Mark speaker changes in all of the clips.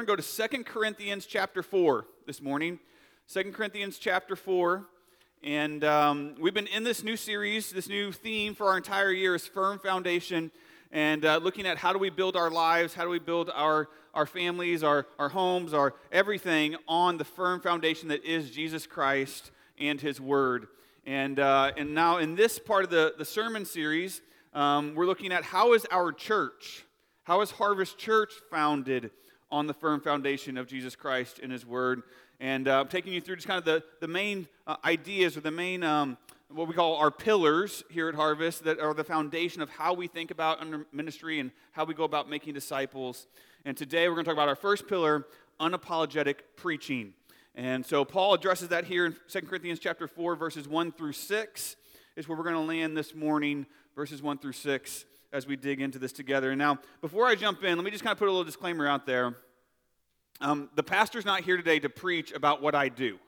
Speaker 1: going to go to Second Corinthians chapter 4 this morning. Second Corinthians chapter 4. And um, we've been in this new series, this new theme for our entire year is Firm Foundation. And uh, looking at how do we build our lives, how do we build our, our families, our, our homes, our everything on the firm foundation that is Jesus Christ and His Word. And, uh, and now, in this part of the, the sermon series, um, we're looking at how is our church, how is Harvest Church founded on the firm foundation of Jesus Christ and His Word? And uh, I'm taking you through just kind of the, the main uh, ideas or the main, um, what we call our pillars here at Harvest that are the foundation of how we think about under ministry and how we go about making disciples. And today we're going to talk about our first pillar, unapologetic preaching. And so Paul addresses that here in 2 Corinthians chapter 4, verses 1 through 6, is where we're going to land this morning, verses 1 through 6, as we dig into this together. And now, before I jump in, let me just kind of put a little disclaimer out there. Um, the pastor's not here today to preach about what I do.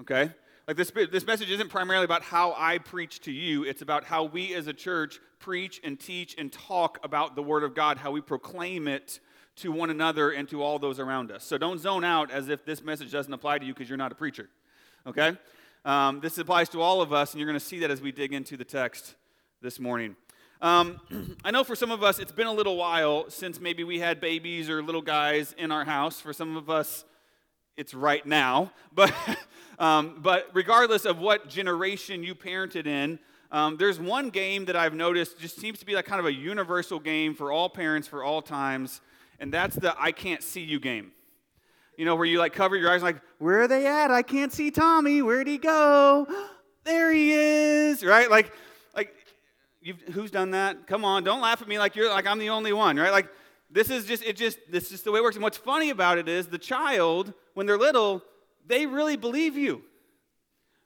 Speaker 1: Okay? Like this, this message isn't primarily about how I preach to you, it's about how we as a church preach and teach and talk about the Word of God, how we proclaim it to one another and to all those around us. So don't zone out as if this message doesn't apply to you because you're not a preacher. Okay? Um, this applies to all of us, and you're going to see that as we dig into the text this morning. Um, I know for some of us, it's been a little while since maybe we had babies or little guys in our house. For some of us, it's right now. But, um, but regardless of what generation you parented in, um, there's one game that I've noticed just seems to be like kind of a universal game for all parents for all times, and that's the I can't see you game. You know, where you like cover your eyes, like, where are they at? I can't see Tommy. Where'd he go? there he is, right? Like, like, who's done that? Come on, don't laugh at me like you're like I'm the only one, right? Like, this is just it. Just this is just the way it works. And what's funny about it is the child, when they're little, they really believe you.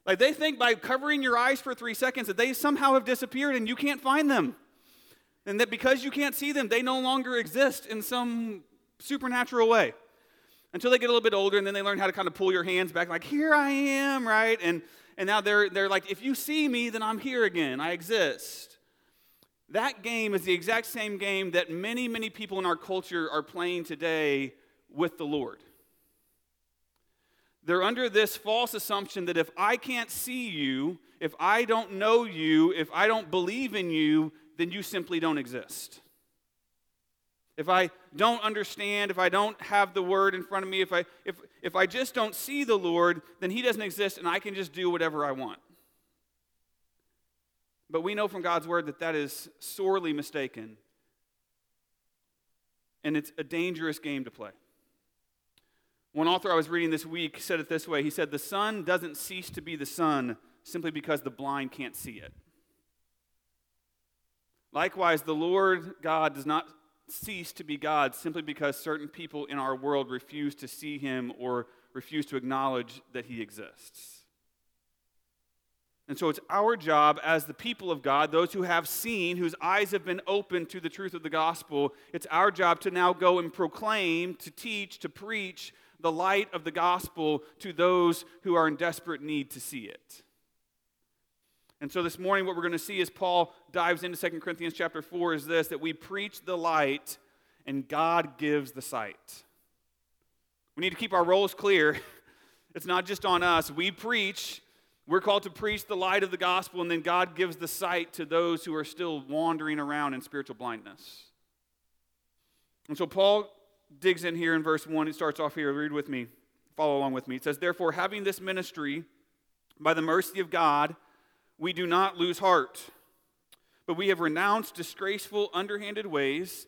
Speaker 1: Like they think by covering your eyes for three seconds that they somehow have disappeared and you can't find them. And that because you can't see them, they no longer exist in some supernatural way. Until they get a little bit older and then they learn how to kind of pull your hands back, like, here I am, right? And, and now they're, they're like, if you see me, then I'm here again. I exist. That game is the exact same game that many, many people in our culture are playing today with the Lord. They're under this false assumption that if I can't see you, if I don't know you, if I don't believe in you, then you simply don't exist. If I don't understand, if I don't have the word in front of me, if I, if, if I just don't see the Lord, then He doesn't exist and I can just do whatever I want. But we know from God's word that that is sorely mistaken. And it's a dangerous game to play. One author I was reading this week said it this way He said, The sun doesn't cease to be the sun simply because the blind can't see it. Likewise, the Lord God does not cease to be God simply because certain people in our world refuse to see him or refuse to acknowledge that he exists. And so it's our job as the people of God, those who have seen, whose eyes have been opened to the truth of the gospel, it's our job to now go and proclaim, to teach, to preach the light of the gospel to those who are in desperate need to see it. And so this morning, what we're going to see as Paul dives into 2 Corinthians chapter 4 is this that we preach the light and God gives the sight. We need to keep our roles clear. It's not just on us. We preach, we're called to preach the light of the gospel, and then God gives the sight to those who are still wandering around in spiritual blindness. And so Paul digs in here in verse 1. It starts off here. Read with me. Follow along with me. It says, Therefore, having this ministry by the mercy of God, we do not lose heart, but we have renounced disgraceful, underhanded ways.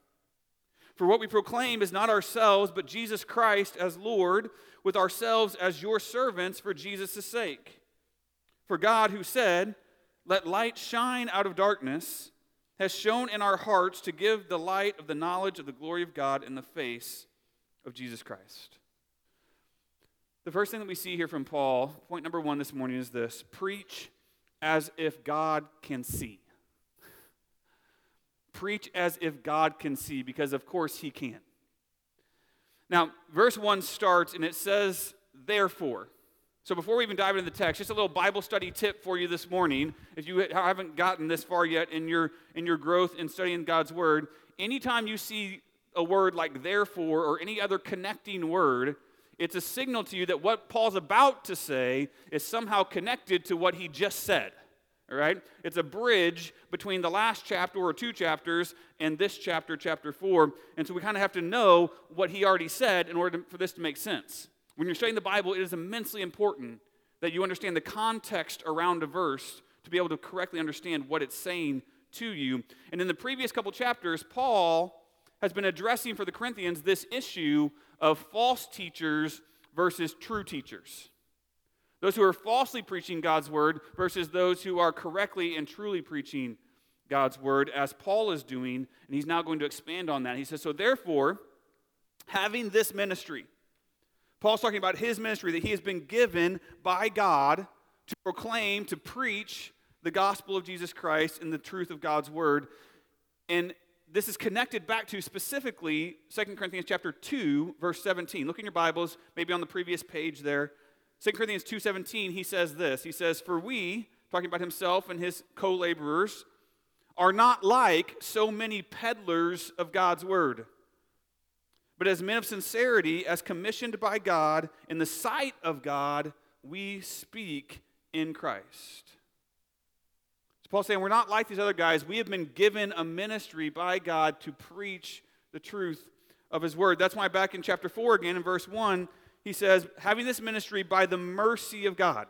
Speaker 1: For what we proclaim is not ourselves, but Jesus Christ as Lord, with ourselves as your servants for Jesus' sake. For God, who said, Let light shine out of darkness, has shown in our hearts to give the light of the knowledge of the glory of God in the face of Jesus Christ. The first thing that we see here from Paul, point number one this morning, is this preach as if God can see. Preach as if God can see, because of course he can. Now, verse 1 starts and it says, therefore. So before we even dive into the text, just a little Bible study tip for you this morning. If you haven't gotten this far yet in your, in your growth in studying God's word, anytime you see a word like therefore or any other connecting word, it's a signal to you that what Paul's about to say is somehow connected to what he just said. All right? It's a bridge between the last chapter or two chapters and this chapter, chapter four. And so we kind of have to know what he already said in order to, for this to make sense. When you're studying the Bible, it is immensely important that you understand the context around a verse to be able to correctly understand what it's saying to you. And in the previous couple chapters, Paul has been addressing for the Corinthians this issue of false teachers versus true teachers. Those who are falsely preaching God's word versus those who are correctly and truly preaching God's word, as Paul is doing, and he's now going to expand on that. He says, So therefore, having this ministry, Paul's talking about his ministry that he has been given by God to proclaim, to preach the gospel of Jesus Christ and the truth of God's word. And this is connected back to specifically 2 Corinthians chapter 2, verse 17. Look in your Bibles, maybe on the previous page there. 2 Corinthians 2:17, he says this. He says, "For we, talking about himself and his co-laborers, are not like so many peddlers of God's word, but as men of sincerity, as commissioned by God in the sight of God, we speak in Christ." So Paul's saying we're not like these other guys. We have been given a ministry by God to preach the truth of his word. That's why back in chapter 4 again in verse 1, he says, having this ministry by the mercy of God.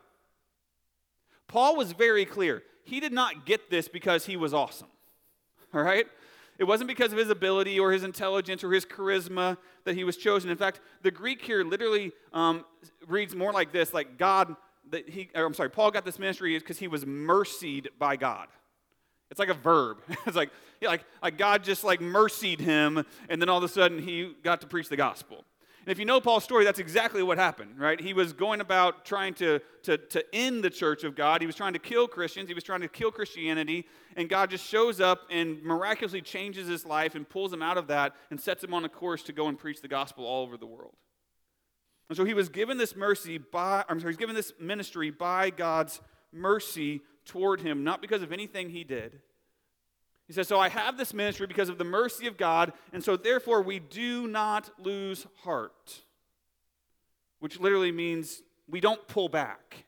Speaker 1: Paul was very clear. He did not get this because he was awesome. All right? It wasn't because of his ability or his intelligence or his charisma that he was chosen. In fact, the Greek here literally um, reads more like this like God that he, I'm sorry, Paul got this ministry is because he was mercied by God. It's like a verb. it's like, yeah, like, like God just like mercied him, and then all of a sudden he got to preach the gospel. And if you know Paul's story, that's exactly what happened, right? He was going about trying to, to, to end the church of God. He was trying to kill Christians. He was trying to kill Christianity. And God just shows up and miraculously changes his life and pulls him out of that and sets him on a course to go and preach the gospel all over the world. And so he was given this mercy by, I'm sorry, he's given this ministry by God's mercy toward him, not because of anything he did. He says, So I have this ministry because of the mercy of God, and so therefore we do not lose heart, which literally means we don't pull back,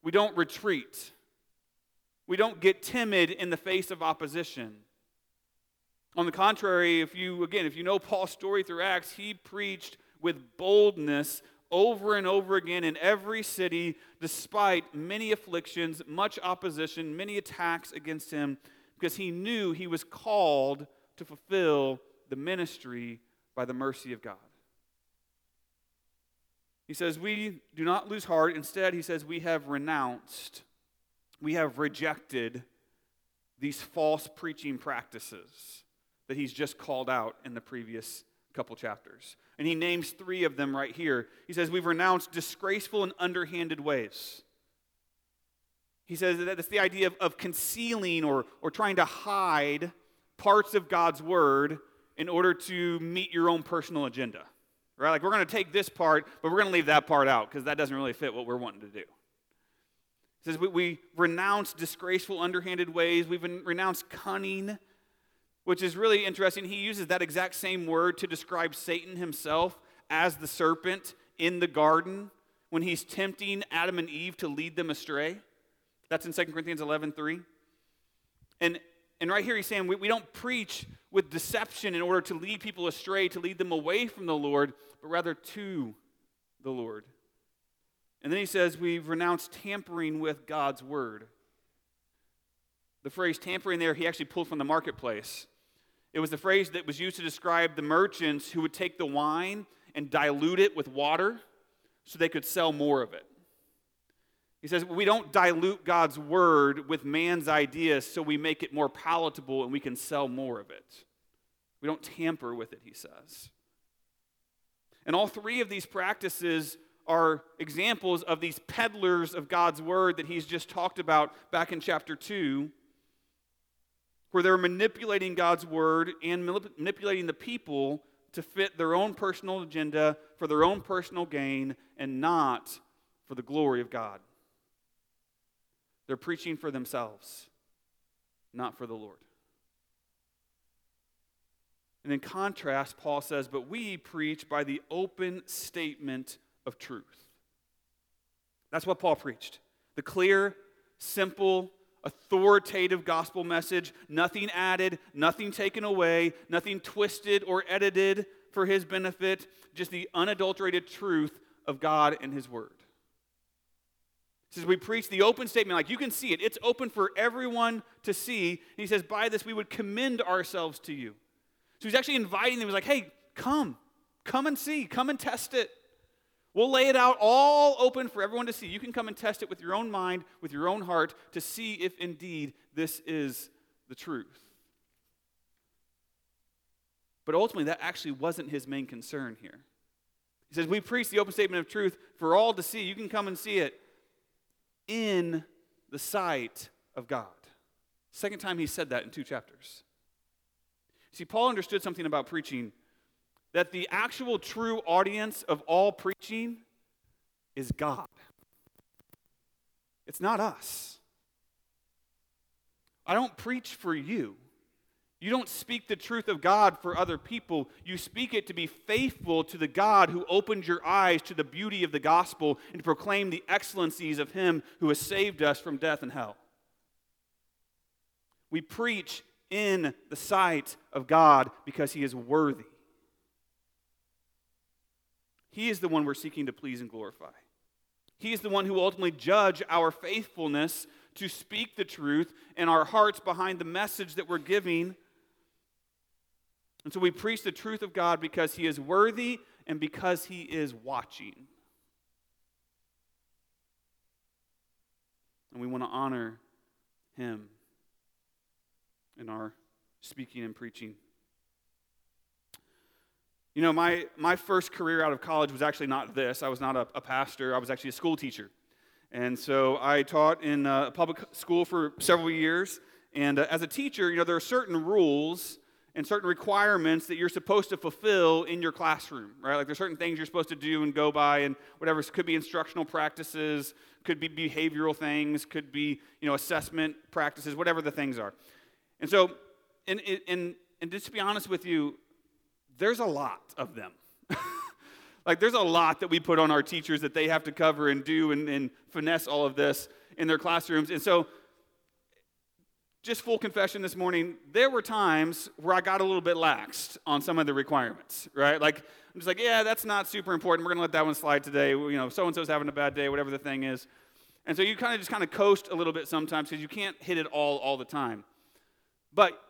Speaker 1: we don't retreat, we don't get timid in the face of opposition. On the contrary, if you, again, if you know Paul's story through Acts, he preached with boldness over and over again in every city, despite many afflictions, much opposition, many attacks against him, because he knew he was called to fulfill the ministry by the mercy of God. He says, We do not lose heart. Instead, he says, We have renounced, we have rejected these false preaching practices that he's just called out in the previous couple chapters. And he names three of them right here. He says, We've renounced disgraceful and underhanded ways. He says that it's the idea of, of concealing or, or trying to hide parts of God's word in order to meet your own personal agenda. Right? Like, we're going to take this part, but we're going to leave that part out because that doesn't really fit what we're wanting to do. He says we, we renounce disgraceful, underhanded ways. We've renounced cunning which is really interesting. He uses that exact same word to describe Satan himself as the serpent in the garden when he's tempting Adam and Eve to lead them astray. That's in 2 Corinthians 11 3. And, and right here he's saying we, we don't preach with deception in order to lead people astray, to lead them away from the Lord, but rather to the Lord. And then he says we've renounced tampering with God's word. The phrase tampering there, he actually pulled from the marketplace. It was the phrase that was used to describe the merchants who would take the wine and dilute it with water so they could sell more of it. He says, We don't dilute God's word with man's ideas so we make it more palatable and we can sell more of it. We don't tamper with it, he says. And all three of these practices are examples of these peddlers of God's word that he's just talked about back in chapter 2, where they're manipulating God's word and manipulating the people to fit their own personal agenda for their own personal gain and not for the glory of God. They're preaching for themselves, not for the Lord. And in contrast, Paul says, But we preach by the open statement of truth. That's what Paul preached. The clear, simple, authoritative gospel message, nothing added, nothing taken away, nothing twisted or edited for his benefit, just the unadulterated truth of God and his word. Says, We preach the open statement, like you can see it, it's open for everyone to see. And he says, By this we would commend ourselves to you. So he's actually inviting them. He's like, Hey, come, come and see, come and test it. We'll lay it out all open for everyone to see. You can come and test it with your own mind, with your own heart, to see if indeed this is the truth. But ultimately, that actually wasn't his main concern here. He says, We preach the open statement of truth for all to see. You can come and see it in the sight of God. Second time he said that in two chapters. See, Paul understood something about preaching that the actual true audience of all preaching is God. It's not us. I don't preach for you. You don't speak the truth of God for other people. You speak it to be faithful to the God who opened your eyes to the beauty of the gospel and to proclaim the excellencies of Him who has saved us from death and hell. We preach in the sight of God because He is worthy. He is the one we're seeking to please and glorify. He is the one who will ultimately judge our faithfulness to speak the truth and our hearts behind the message that we're giving. And so we preach the truth of God because He is worthy and because He is watching. And we want to honor Him in our speaking and preaching. You know, my, my first career out of college was actually not this. I was not a, a pastor, I was actually a school teacher. And so I taught in a public school for several years. And uh, as a teacher, you know, there are certain rules and certain requirements that you're supposed to fulfill in your classroom, right? Like there's certain things you're supposed to do and go by, and whatever. It could be instructional practices, could be behavioral things, could be, you know, assessment practices, whatever the things are. And so, and, and, and just to be honest with you, there's a lot of them. like, there's a lot that we put on our teachers that they have to cover and do and, and finesse all of this in their classrooms. And so, just full confession this morning, there were times where I got a little bit laxed on some of the requirements, right? Like, I'm just like, yeah, that's not super important. We're going to let that one slide today. You know, so and so's having a bad day, whatever the thing is. And so you kind of just kind of coast a little bit sometimes because you can't hit it all all the time. But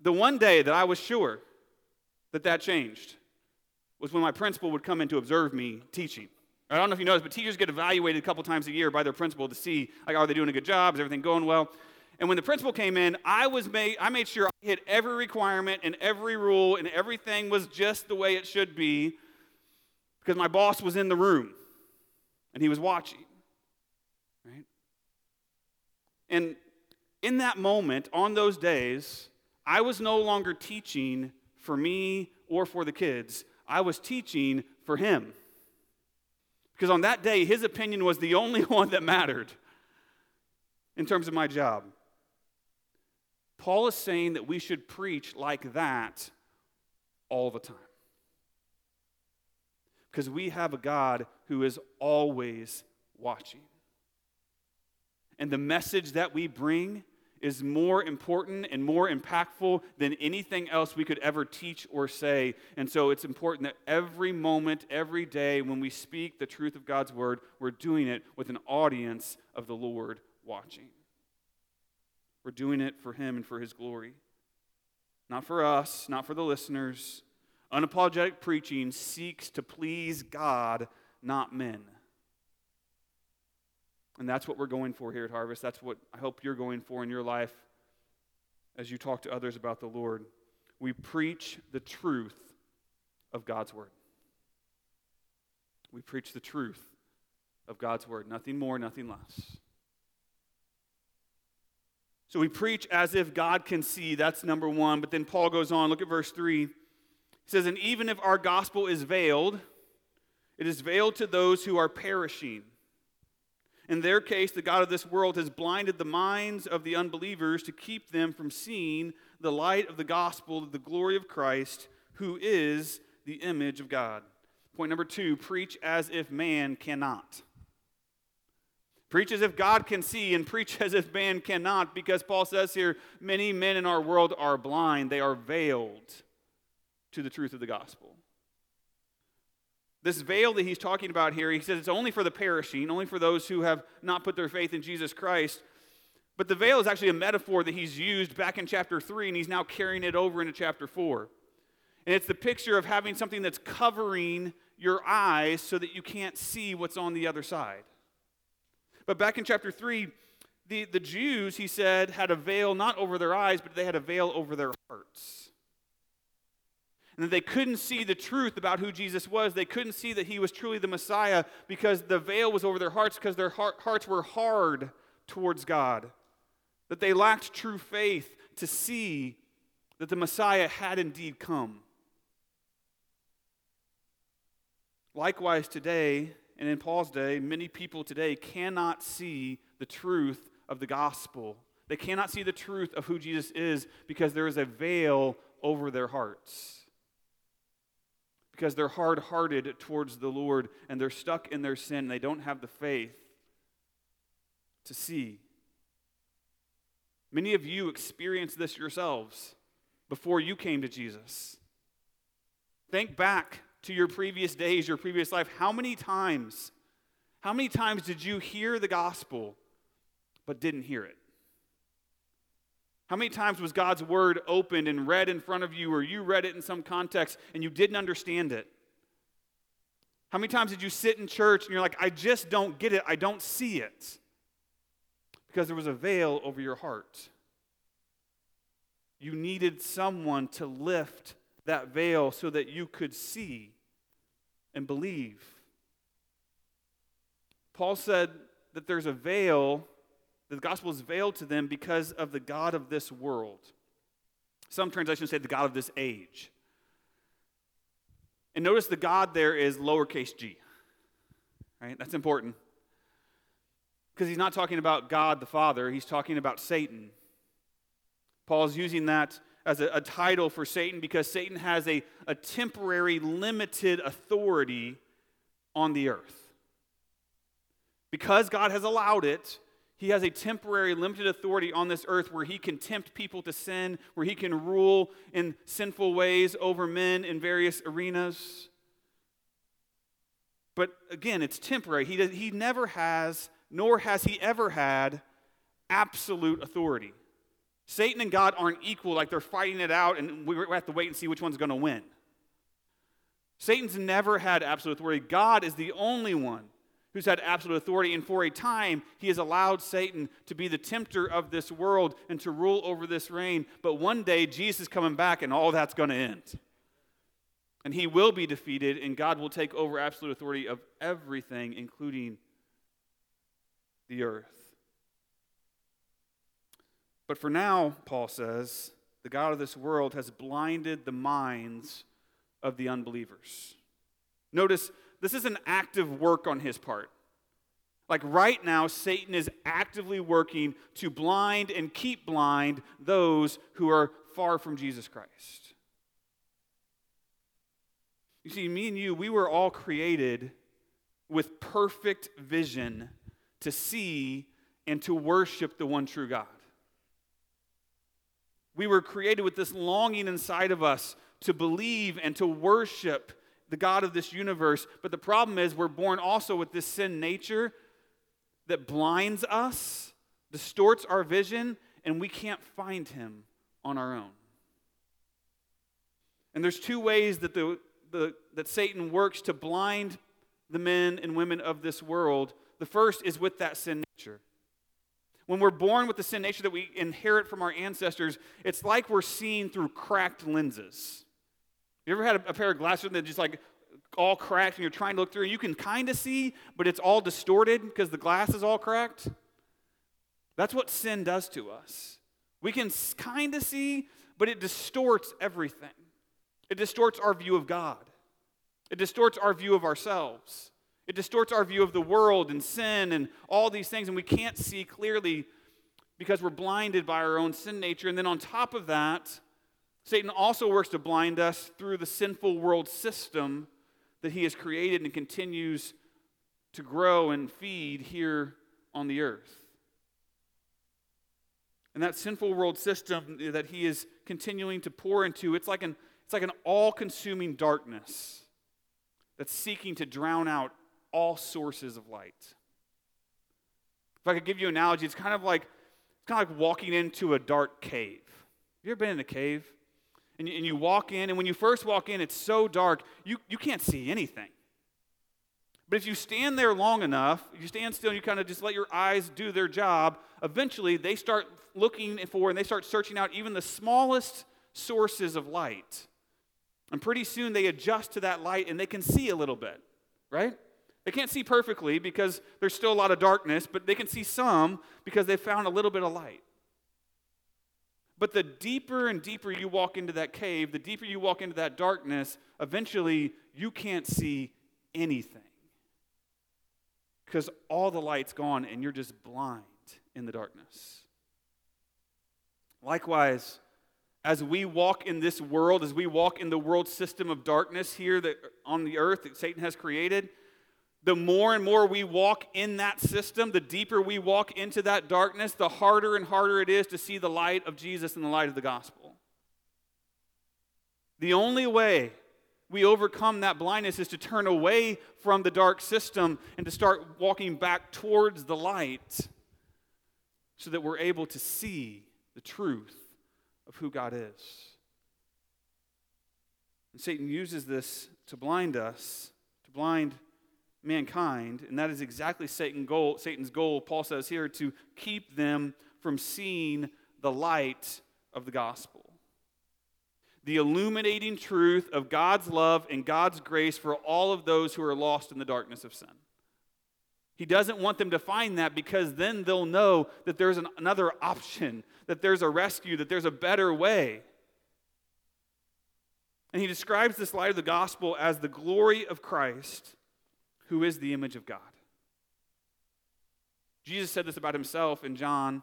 Speaker 1: the one day that I was sure that that changed was when my principal would come in to observe me teaching. I don't know if you noticed, but teachers get evaluated a couple times a year by their principal to see, like, are they doing a good job? Is everything going well? And when the principal came in, I was made, I made sure I hit every requirement and every rule and everything was just the way it should be because my boss was in the room and he was watching. Right? And in that moment, on those days, I was no longer teaching for me or for the kids. I was teaching for him. Because on that day, his opinion was the only one that mattered in terms of my job. Paul is saying that we should preach like that all the time. Because we have a God who is always watching. And the message that we bring is more important and more impactful than anything else we could ever teach or say. And so it's important that every moment, every day, when we speak the truth of God's word, we're doing it with an audience of the Lord watching. We're doing it for Him and for His glory. Not for us, not for the listeners. Unapologetic preaching seeks to please God, not men. And that's what we're going for here at Harvest. That's what I hope you're going for in your life as you talk to others about the Lord. We preach the truth of God's Word. We preach the truth of God's word. Nothing more, nothing less. So we preach as if God can see. That's number one. But then Paul goes on. Look at verse 3. He says, And even if our gospel is veiled, it is veiled to those who are perishing. In their case, the God of this world has blinded the minds of the unbelievers to keep them from seeing the light of the gospel the glory of Christ, who is the image of God. Point number two preach as if man cannot. Preach as if God can see and preach as if man cannot, because Paul says here many men in our world are blind, they are veiled to the truth of the gospel. This veil that he's talking about here, he says it's only for the perishing, only for those who have not put their faith in Jesus Christ. But the veil is actually a metaphor that he's used back in chapter 3, and he's now carrying it over into chapter 4. And it's the picture of having something that's covering your eyes so that you can't see what's on the other side. But back in chapter 3, the, the Jews, he said, had a veil not over their eyes, but they had a veil over their hearts. And that they couldn't see the truth about who Jesus was. They couldn't see that he was truly the Messiah because the veil was over their hearts because their heart, hearts were hard towards God. That they lacked true faith to see that the Messiah had indeed come. Likewise, today, and in Paul's day, many people today cannot see the truth of the gospel. They cannot see the truth of who Jesus is because there is a veil over their hearts. Because they're hard hearted towards the Lord and they're stuck in their sin. They don't have the faith to see. Many of you experienced this yourselves before you came to Jesus. Think back to your previous days, your previous life, how many times, how many times did you hear the gospel but didn't hear it? How many times was God's word opened and read in front of you, or you read it in some context and you didn't understand it? How many times did you sit in church and you're like, I just don't get it, I don't see it? Because there was a veil over your heart. You needed someone to lift that veil so that you could see and believe. Paul said that there's a veil, that the gospel is veiled to them because of the God of this world. Some translations say the God of this age. And notice the God there is lowercase g. Right? That's important. Because he's not talking about God the Father, he's talking about Satan. Paul's using that as a, a, title for Satan because Satan has a, a temporary, limited authority on the earth. Because God has allowed it, he has a temporary, limited authority on this earth where he can tempt people to sin, where he can rule in sinful ways over men in various arenas. But again, it's temporary. He, does, he never has, nor has he ever had, absolute authority. Satan and God aren't equal, like they're fighting it out, and we have to wait and see which one's going to win. Satan's never had absolute authority. God is the only one who's had absolute authority, and for a time, he has allowed Satan to be the tempter of this world and to rule over this reign. But one day, Jesus is coming back, and all that's going to end. And he will be defeated, and God will take over absolute authority of everything, including the earth. But for now, Paul says, the God of this world has blinded the minds of the unbelievers. Notice, this is an active work on his part. Like right now, Satan is actively working to blind and keep blind those who are far from Jesus Christ. You see, me and you, we were all created with perfect vision to see and to worship the one true God. We were created with this longing inside of us to believe and to worship the God of this universe. But the problem is, we're born also with this sin nature that blinds us, distorts our vision, and we can't find Him on our own. And there's two ways that, the, the, that Satan works to blind the men and women of this world. The first is with that sin nature. When we're born with the sin nature that we inherit from our ancestors, it's like we're seeing through cracked lenses. You ever had a, a pair of glasses that just like all cracked and you're trying to look through, and you can kind of see, but it's all distorted because the glass is all cracked. That's what sin does to us. We can kind of see, but it distorts everything. It distorts our view of God, it distorts our view of ourselves, it distorts our view of the world and sin and all these things, and we can't see clearly because we're blinded by our own sin nature. And then on top of that, Satan also works to blind us through the sinful world system that he has created and continues to grow and feed here on the earth. And that sinful world system that he is continuing to pour into, it's like an, it's like an all consuming darkness that's seeking to drown out all sources of light. If I could give you an analogy, it's kind of like, it's kind of like walking into a dark cave. Have you ever been in a cave? and you, and you walk in, and when you first walk in, it's so dark, you, you can't see anything. But if you stand there long enough, you stand still and you kind of just let your eyes do their job, eventually they start looking for and they start searching out even the smallest sources of light. And pretty soon they adjust to that light and they can see a little bit, right? They can't see perfectly because there's still a lot of darkness, but they can see some because they found a little bit of light. But the deeper and deeper you walk into that cave, the deeper you walk into that darkness, eventually you can't see anything. Because all the light's gone and you're just blind in the darkness. Likewise, as we walk in this world, as we walk in the world system of darkness here that on the earth that Satan has created, the more and more we walk in that system, the deeper we walk into that darkness, the harder and harder it is to see the light of Jesus and the light of the gospel. The only way we overcome that blindness is to turn away from the dark system and to start walking back towards the light so that we're able to see the truth of who God is. And Satan uses this to blind us, to blind mankind, and that is exactly Satan goal, Satan's goal, Paul says here, to keep them from seeing the light of the gospel. The illuminating truth of God's love and God's grace for all of those who are lost in the darkness of sin. He doesn't want them to find that because then they'll know that there's an, another option, that there's a rescue, that there's a better way. And he describes this light of the gospel as the glory of Christ who is the image of God. Jesus said this about himself in John,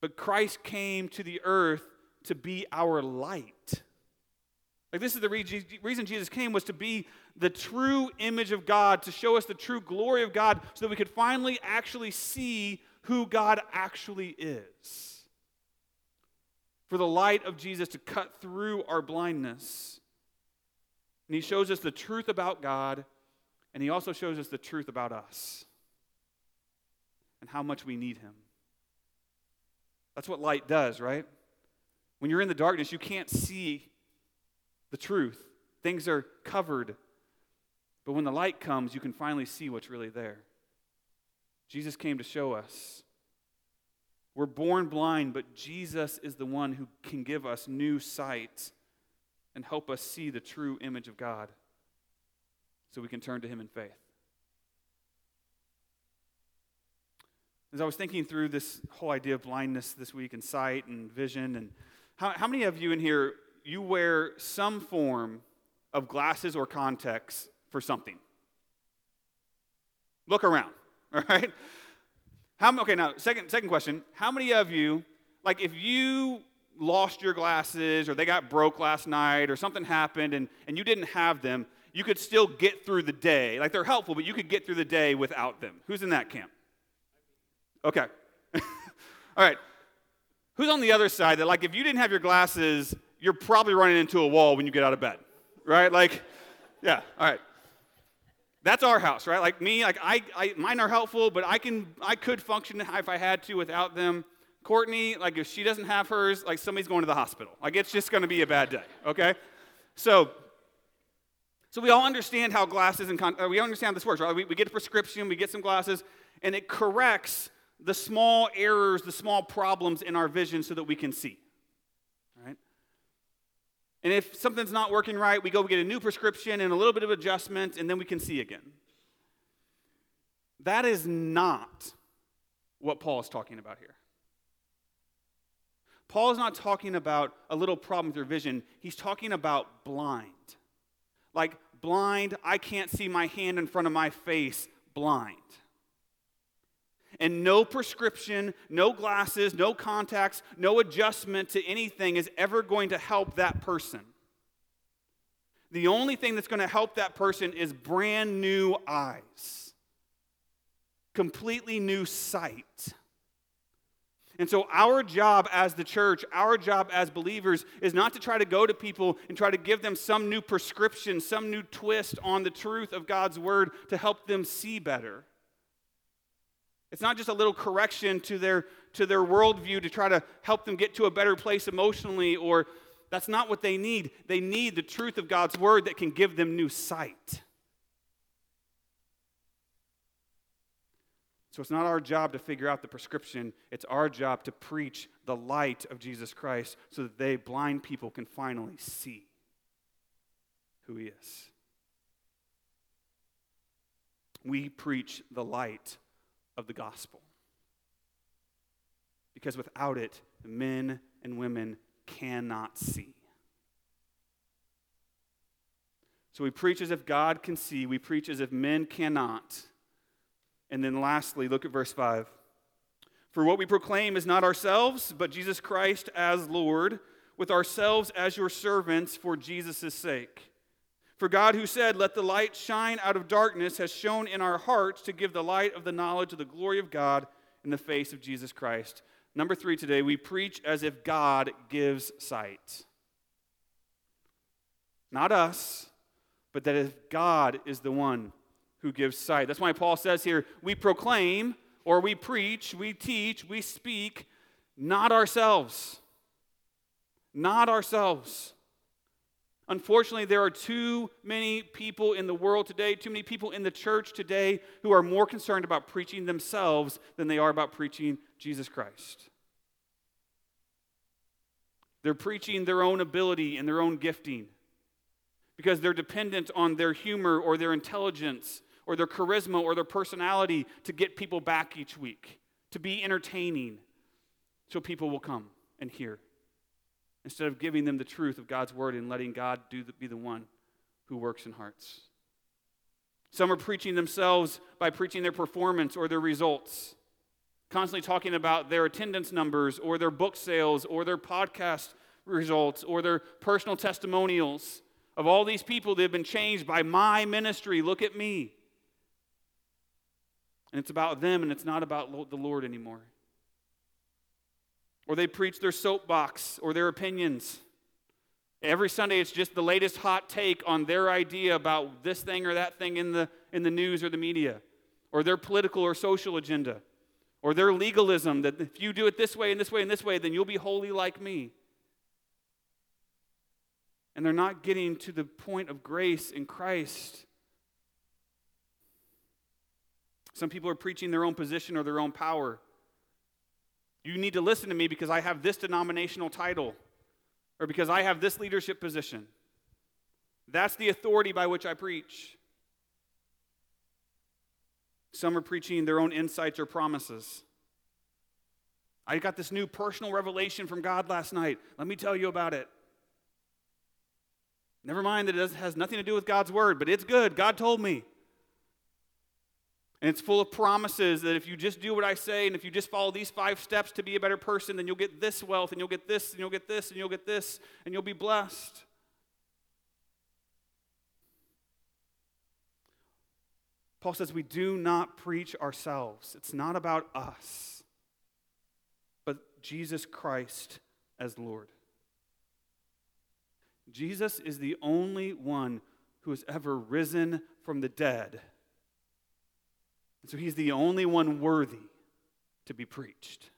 Speaker 1: but Christ came to the earth to be our light. Like, this is the reason Jesus came was to be the true image of God, to show us the true glory of God, so that we could finally actually see who God actually is. For the light of Jesus to cut through our blindness. And he shows us the truth about God and he also shows us the truth about us and how much we need him. That's what light does, right? When you're in the darkness, you can't see the truth. Things are covered. But when the light comes, you can finally see what's really there. Jesus came to show us. We're born blind, but Jesus is the one who can give us new sight and help us see the true image of God so we can turn to Him in faith. As I was thinking through this whole idea of blindness this week and sight and vision, and how, how many of you in here, you wear some form of glasses or contacts for something? Look around, all right? How, okay, now, second, second question. How many of you, like if you lost your glasses or they got broke last night or something happened and, and you didn't have them, you could still get through the day. Like they're helpful, but you could get through the day without them. Who's in that camp? Okay. All right. Who's on the other side that, like, if you didn't have your glasses, you're probably running into a wall when you get out of bed, right? Like, yeah, all right. That's our house, right? Like me, like I, I, mine are helpful, but I can, I could function if I had to without them. Courtney, like if she doesn't have hers, like somebody's going to the hospital. Like it's just going to be a bad day, okay? So so we all understand how glasses and con- uh, we understand how this works, right? We, we get a prescription, we get some glasses, and it corrects the small errors, the small problems in our vision so that we can see. Right? And if something's not working right, we go get a new prescription and a little bit of adjustment, and then we can see again. That is not what Paul is talking about here. Paul is not talking about a little problem with your vision, he's talking about blind. Like, blind, I can't see my hand in front of my face, blind. And no prescription, no glasses, no contacts, no adjustment to anything is ever going to help that person. The only thing that's going to help that person is brand new eyes, completely new sight. And so, our job as the church, our job as believers, is not to try to go to people and try to give them some new prescription, some new twist on the truth of God's word to help them see better. It's not just a little correction to their, to their worldview to try to help them get to a better place emotionally, or that's not what they need. They need the truth of God's word that can give them new sight. So it's not our job to figure out the prescription, it's our job to preach the light of Jesus Christ so that they, blind people, can finally see who He is. We preach the light of the gospel. Because without it, men and women cannot see. So we preach as if God can see, we preach as if men cannot. And then lastly, look at verse 5. For what we proclaim is not ourselves, but Jesus Christ as Lord, with ourselves as your servants for Jesus' sake. For God, who said, Let the light shine out of darkness, has shone in our hearts to give the light of the knowledge of the glory of God in the face of Jesus Christ. Number three today, we preach as if God gives sight. Not us, but that if God is the one who gives sight. That's why Paul says here, we proclaim or we preach, we teach, we speak, not ourselves. Not ourselves. Unfortunately, there are too many people in the world today, too many people in the church today who are more concerned about preaching themselves than they are about preaching Jesus Christ. They're preaching their own ability and their own gifting because they're dependent on their humor or their intelligence or their charisma or their personality to get people back each week, to be entertaining so people will come and hear instead of giving them the truth of God's word and letting God do the, be the one who works in hearts. Some are preaching themselves by preaching their performance or their results, constantly talking about their attendance numbers or their book sales or their podcast results or their personal testimonials of all these people that have been changed by my ministry. Look at me. And it's about them and it's not about the Lord anymore or they preach their soapbox or their opinions. Every Sunday, it's just the latest hot take on their idea about this thing or that thing in the, in the news or the media, or their political or social agenda, or their legalism that if you do it this way and this way and this way, then you'll be holy like me. And they're not getting to the point of grace in Christ. Some people are preaching their own position or their own power. You need to listen to me because I have this denominational title or because I have this leadership position. That's the authority by which I preach. Some are preaching their own insights or promises. I got this new personal revelation from God last night. Let me tell you about it. Never mind that it has nothing to do with God's word, but it's good. God told me. And it's full of promises that if you just do what I say and if you just follow these five steps to be a better person, then you'll get this wealth and you'll get this and you'll get this and you'll get this and you'll be blessed. Paul says we do not preach ourselves. It's not about us, but Jesus Christ as Lord. Jesus is the only one who has ever risen from the dead and so he's the only one worthy to be preached.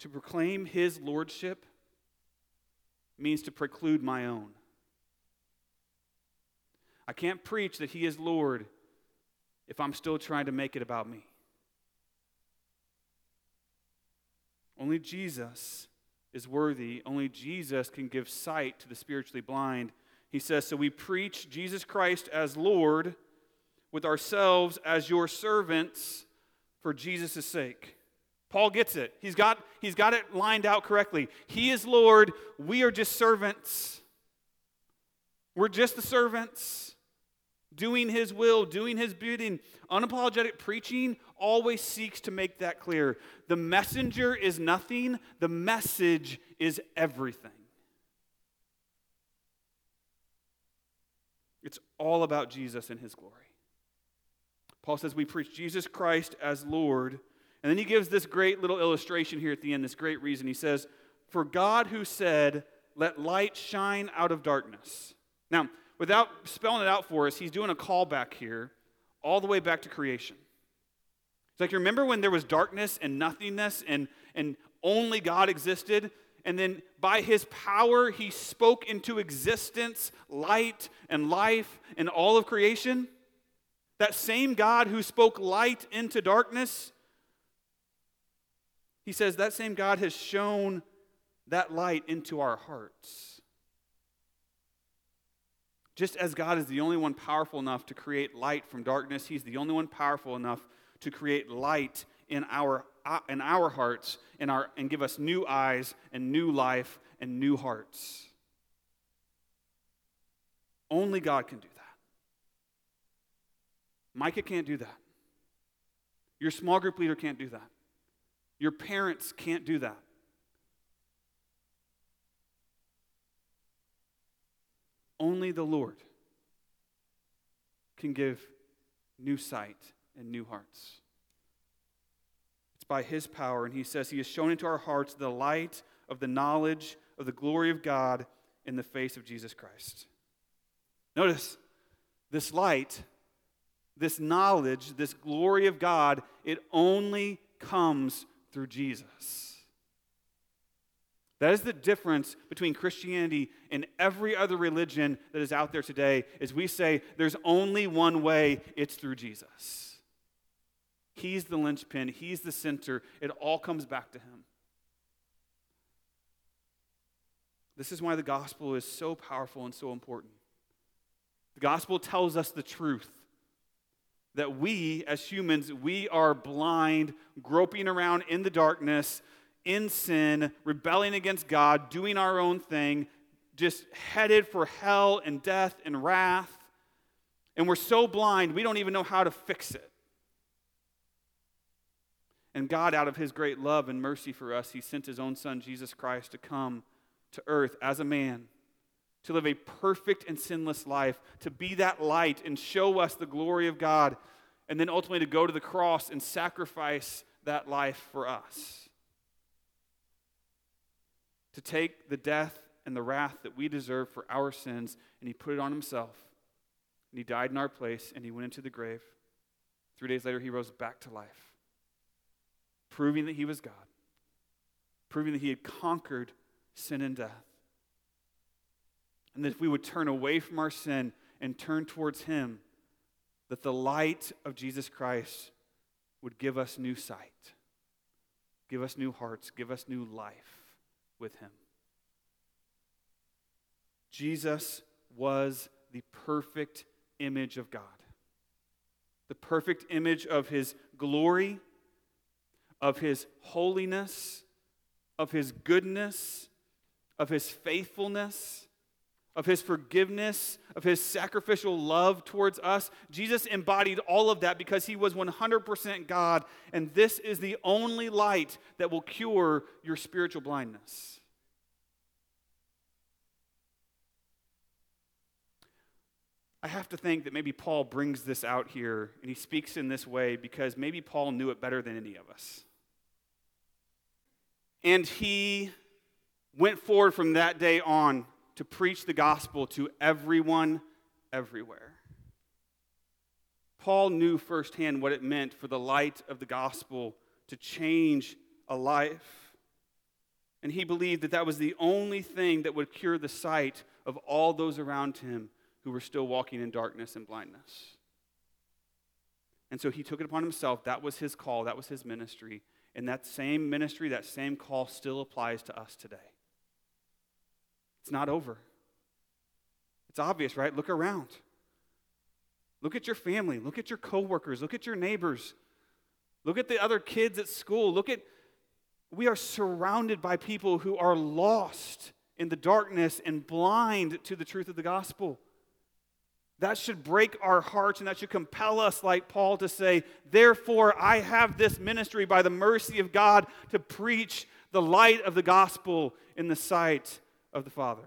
Speaker 1: To proclaim his lordship means to preclude my own. I can't preach that he is Lord if I'm still trying to make it about me. Only Jesus is worthy. Only Jesus can give sight to the spiritually blind. He says, So we preach Jesus Christ as Lord with ourselves as your servants for Jesus' sake. Paul gets it. He's got, he's got it lined out correctly. He is Lord. We are just servants. We're just the servants doing his will, doing his bidding. Unapologetic preaching always seeks to make that clear. The messenger is nothing, the message is everything. It's all about Jesus and his glory. Paul says we preach Jesus Christ as Lord. And then he gives this great little illustration here at the end, this great reason. He says, For God who said, Let light shine out of darkness. Now, without spelling it out for us, he's doing a callback here all the way back to creation. It's like, you remember when there was darkness and nothingness and, and only God existed? And then by his power, he spoke into existence light and life and all of creation? That same God who spoke light into darkness, he says that same God has shone that light into our hearts. Just as God is the only one powerful enough to create light from darkness, He's the only one powerful enough to create light in our, Uh, in our hearts in our, and give us new eyes and new life and new hearts. Only God can do that. Micah can't do that. Your small group leader can't do that. Your parents can't do that. Only the Lord can give new sight and new hearts. By His power, and He says He has shone into our hearts the light of the knowledge of the glory of God in the face of Jesus Christ. Notice, this light this knowledge, this glory of God, it only comes through Jesus. That is the difference between Christianity and every other religion that is out there today is we say there's only one way, it's through Jesus. He's the linchpin, he's the center. It all comes back to him. This is why the gospel is so powerful and so important. The gospel tells us the truth that we, as humans, we are blind, groping around in the darkness, in sin, rebelling against God, doing our own thing, just headed for hell and death and wrath. And we're so blind, we don't even know how to fix it. And God, out of his great love and mercy for us, he sent his own son, Jesus Christ, to come to earth as a man to live a perfect and sinless life, to be that light and show us the glory of God, and then ultimately to go to the cross and sacrifice that life for us. To take the death and the wrath that we deserve for our sins, and He put it on Himself. And He died in our place, and He went into the grave. Three days later, He rose back to life, proving that He was God, proving that He had conquered sin and death. And that if we would turn away from our sin and turn towards Him, that the light of Jesus Christ would give us new sight, give us new hearts, give us new life with Him. Jesus was the perfect image of God, the perfect image of His glory, of His holiness, of His goodness, of His faithfulness of his forgiveness, of his sacrificial love towards us. Jesus embodied all of that because he was 100% God, and this is the only light that will cure your spiritual blindness. I have to think that maybe Paul brings this out here and he speaks in this way because maybe Paul knew it better than any of us. And he went forward from that day on to preach the gospel to everyone, everywhere. Paul knew firsthand what it meant for the light of the gospel to change a life. And he believed that that was the only thing that would cure the sight of all those around him who were still walking in darkness and blindness. And so he took it upon himself. That was his call, that was his ministry. And that same ministry, that same call still applies to us today. It's not over. It's obvious, right? Look around. Look at your family. Look at your coworkers. Look at your neighbors. Look at the other kids at school. Look at, we are surrounded by people who are lost in the darkness and blind to the truth of the gospel. That should break our hearts and that should compel us, like Paul, to say, Therefore, I have this ministry by the mercy of God to preach the light of the gospel in the sight of the Father.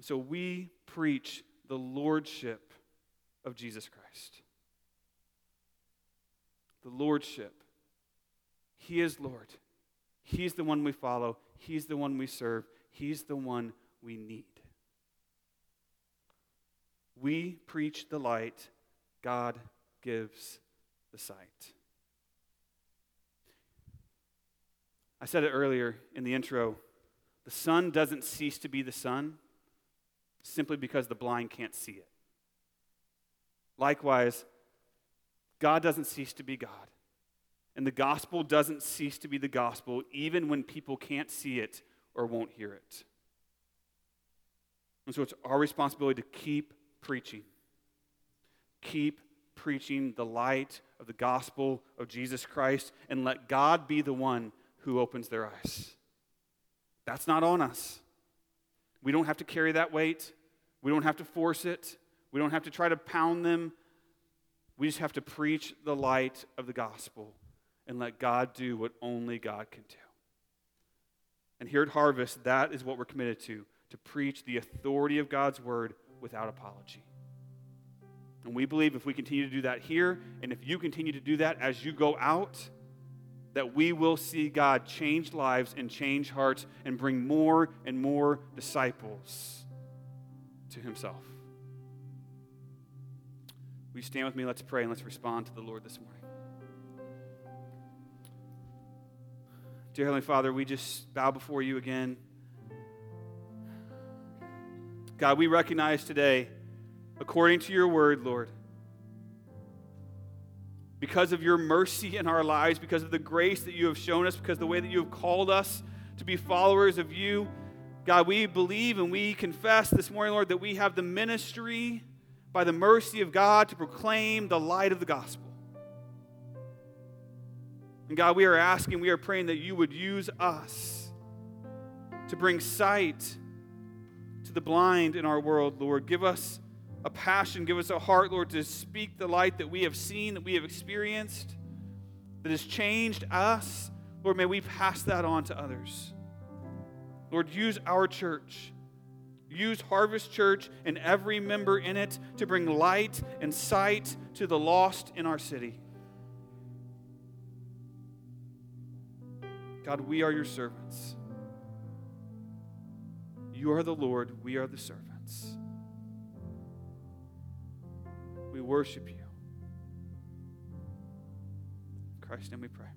Speaker 1: So we preach the lordship of Jesus Christ. The lordship. He is Lord. He's the one we follow. He's the one we serve. He's the one we need. We preach the light, God gives the sight. I said it earlier in the intro the sun doesn't cease to be the sun simply because the blind can't see it. Likewise, God doesn't cease to be God. And the gospel doesn't cease to be the gospel even when people can't see it or won't hear it. And so it's our responsibility to keep preaching. Keep preaching the light of the gospel of Jesus Christ and let God be the one who opens their eyes. That's not on us. We don't have to carry that weight. We don't have to force it. We don't have to try to pound them. We just have to preach the light of the gospel and let God do what only God can do. And here at Harvest, that is what we're committed to to preach the authority of God's word without apology. And we believe if we continue to do that here, and if you continue to do that as you go out, that we will see God change lives and change hearts and bring more and more disciples to Himself. Will you stand with me? Let's pray and let's respond to the Lord this morning. Dear Heavenly Father, we just bow before you again. God, we recognize today, according to your word, Lord, because of your mercy in our lives, because of the grace that you have shown us, because the way that you have called us to be followers of you, God, we believe and we confess this morning, Lord, that we have the ministry by the mercy of God to proclaim the light of the gospel. And God, we are asking, we are praying that you would use us to bring sight the blind in our world, Lord. Give us a passion, give us a heart, Lord, to speak the light that we have seen, that we have experienced, that has changed us. Lord, may we pass that on to others. Lord, use our church. Use Harvest Church and every member in it to bring light and sight to the lost in our city. God, we are your servants. You are the Lord, we are the servants. We worship you. In Christ's name we pray.